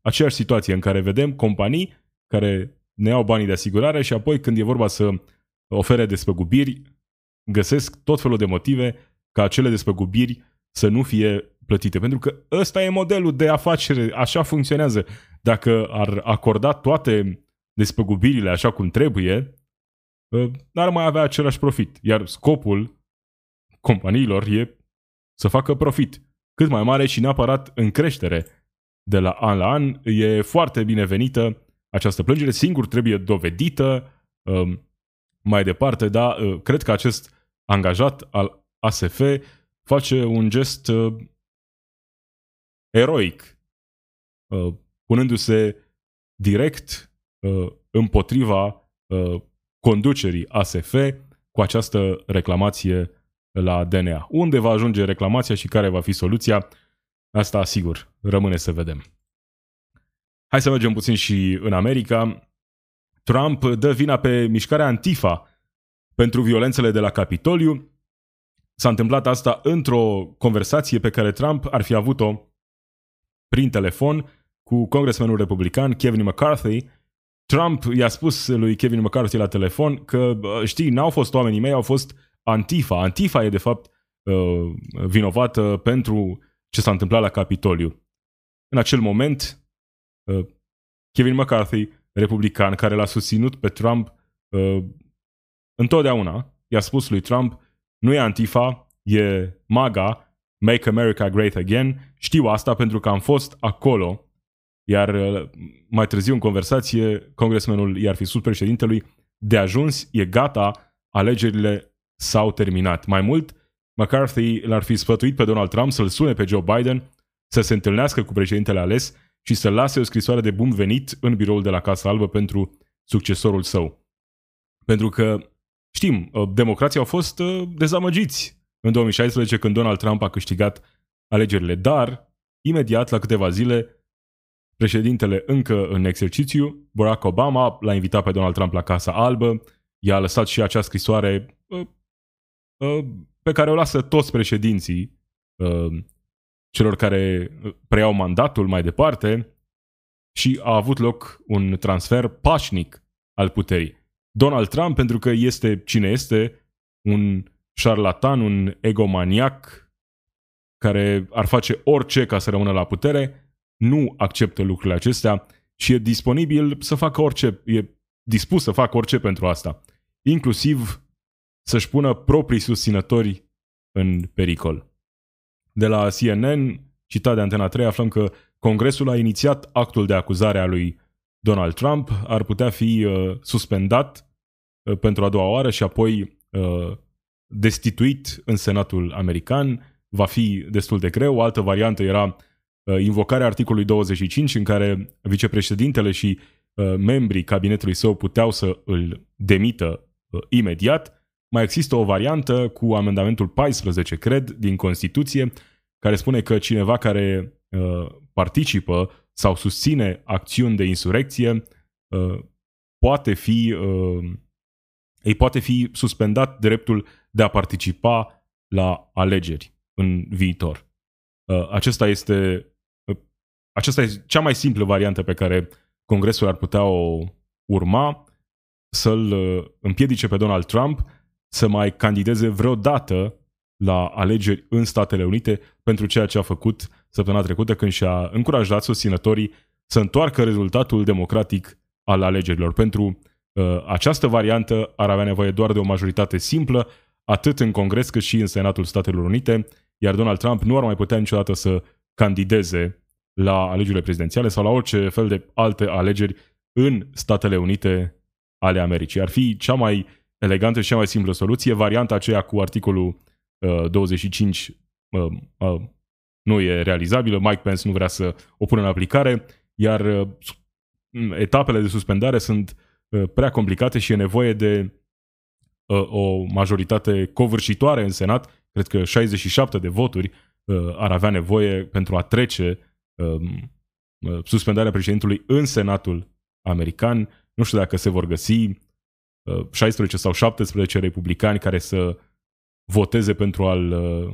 aceeași situație în care vedem companii care ne iau banii de asigurare și apoi când e vorba să ofere despăgubiri, găsesc tot felul de motive ca acele despăgubiri să nu fie plătite. Pentru că ăsta e modelul de afacere, așa funcționează. Dacă ar acorda toate despăgubirile așa cum trebuie, ă, n-ar mai avea același profit. Iar scopul companiilor e să facă profit cât mai mare și neapărat în creștere de la an la an. E foarte binevenită această plângere, singur trebuie dovedită ă, mai departe, dar ă, cred că acest angajat al ASF face un gest uh, eroic, uh, punându-se direct uh, împotriva uh, conducerii ASF cu această reclamație la DNA. Unde va ajunge reclamația și care va fi soluția? Asta, sigur, rămâne să vedem. Hai să mergem puțin și în America. Trump dă vina pe mișcarea Antifa pentru violențele de la Capitoliu S-a întâmplat asta într-o conversație pe care Trump ar fi avut-o prin telefon cu congresmenul republican Kevin McCarthy. Trump i-a spus lui Kevin McCarthy la telefon că, știi, n-au fost oamenii mei, au fost Antifa. Antifa e, de fapt, uh, vinovată pentru ce s-a întâmplat la Capitoliu. În acel moment, uh, Kevin McCarthy, republican, care l-a susținut pe Trump uh, întotdeauna, i-a spus lui Trump nu e Antifa, e MAGA, Make America Great Again. Știu asta pentru că am fost acolo, iar uh, mai târziu în conversație, congresmenul i-ar fi spus președintelui, de ajuns, e gata, alegerile s-au terminat. Mai mult, McCarthy l-ar fi sfătuit pe Donald Trump să-l sune pe Joe Biden, să se întâlnească cu președintele ales și să lase o scrisoare de bun venit în biroul de la Casa Albă pentru succesorul său. Pentru că Știm, uh, democrații au fost uh, dezamăgiți în 2016 când Donald Trump a câștigat alegerile, dar imediat, la câteva zile, președintele încă în exercițiu, Barack Obama l-a invitat pe Donald Trump la Casa Albă, i-a lăsat și acea scrisoare uh, pe care o lasă toți președinții celor care preiau mandatul mai departe. Și a avut loc un transfer pașnic al puterii. Donald Trump, pentru că este cine este, un șarlatan, un egomaniac care ar face orice ca să rămână la putere, nu acceptă lucrurile acestea și e disponibil să facă orice, e dispus să facă orice pentru asta, inclusiv să-și pună proprii susținători în pericol. De la CNN, citat de Antena 3, aflăm că Congresul a inițiat actul de acuzare a lui Donald Trump ar putea fi uh, suspendat uh, pentru a doua oară și apoi uh, destituit în Senatul American. Va fi destul de greu. O altă variantă era uh, invocarea articolului 25 în care vicepreședintele și uh, membrii cabinetului său puteau să îl demită uh, imediat. Mai există o variantă cu amendamentul 14, cred, din Constituție, care spune că cineva care uh, participă sau susține acțiuni de insurecție, uh, poate fi, uh, îi poate fi suspendat dreptul de a participa la alegeri în viitor. Uh, acesta este, aceasta este cea mai simplă variantă pe care Congresul ar putea o urma, să-l împiedice pe Donald Trump să mai candideze vreodată la alegeri în Statele Unite pentru ceea ce a făcut săptămâna trecută când și-a încurajat susținătorii să întoarcă rezultatul democratic al alegerilor. Pentru uh, această variantă ar avea nevoie doar de o majoritate simplă, atât în Congres cât și în Senatul Statelor Unite, iar Donald Trump nu ar mai putea niciodată să candideze la alegerile prezidențiale sau la orice fel de alte alegeri în Statele Unite ale Americii. Ar fi cea mai elegantă și cea mai simplă soluție. Varianta aceea cu articolul uh, 25 uh, uh, nu e realizabilă, Mike Pence nu vrea să o pună în aplicare, iar uh, etapele de suspendare sunt uh, prea complicate și e nevoie de uh, o majoritate covârșitoare în Senat, cred că 67 de voturi uh, ar avea nevoie pentru a trece um, uh, suspendarea președintului în Senatul american. Nu știu dacă se vor găsi 16 uh, sau 17 republicani care să voteze pentru a-l uh,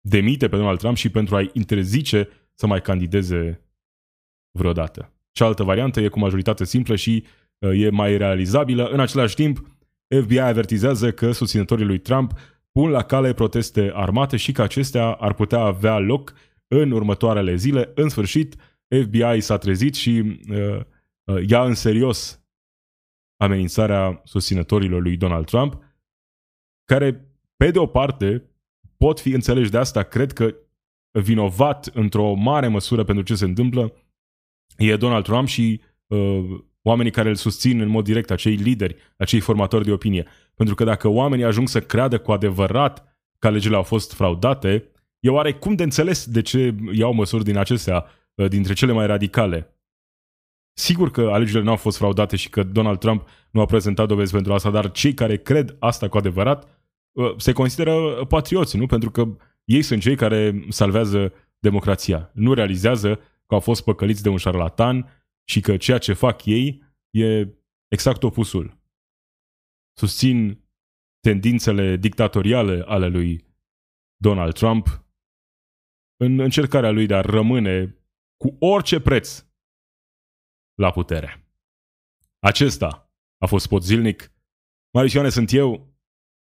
demite pe Donald Trump și pentru a-i interzice să mai candideze vreodată. Cealaltă variantă e cu majoritate simplă și uh, e mai realizabilă. În același timp, FBI avertizează că susținătorii lui Trump pun la cale proteste armate și că acestea ar putea avea loc în următoarele zile. În sfârșit, FBI s-a trezit și uh, uh, ia în serios amenințarea susținătorilor lui Donald Trump, care, pe de o parte, pot fi înțeleși de asta, cred că vinovat într-o mare măsură pentru ce se întâmplă e Donald Trump și uh, oamenii care îl susțin în mod direct, acei lideri, acei formatori de opinie. Pentru că dacă oamenii ajung să creadă cu adevărat că alegerile au fost fraudate, e oarecum de înțeles de ce iau măsuri din acestea, uh, dintre cele mai radicale. Sigur că alegerile nu au fost fraudate și că Donald Trump nu a prezentat dovezi pentru asta, dar cei care cred asta cu adevărat uh, se consideră patrioți, nu? Pentru că ei sunt cei care salvează democrația. Nu realizează că au fost păcăliți de un șarlatan și că ceea ce fac ei e exact opusul. Susțin tendințele dictatoriale ale lui Donald Trump în încercarea lui de a rămâne cu orice preț la putere. Acesta a fost Spot Zilnic. Marisioane sunt eu.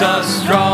Jesus strong.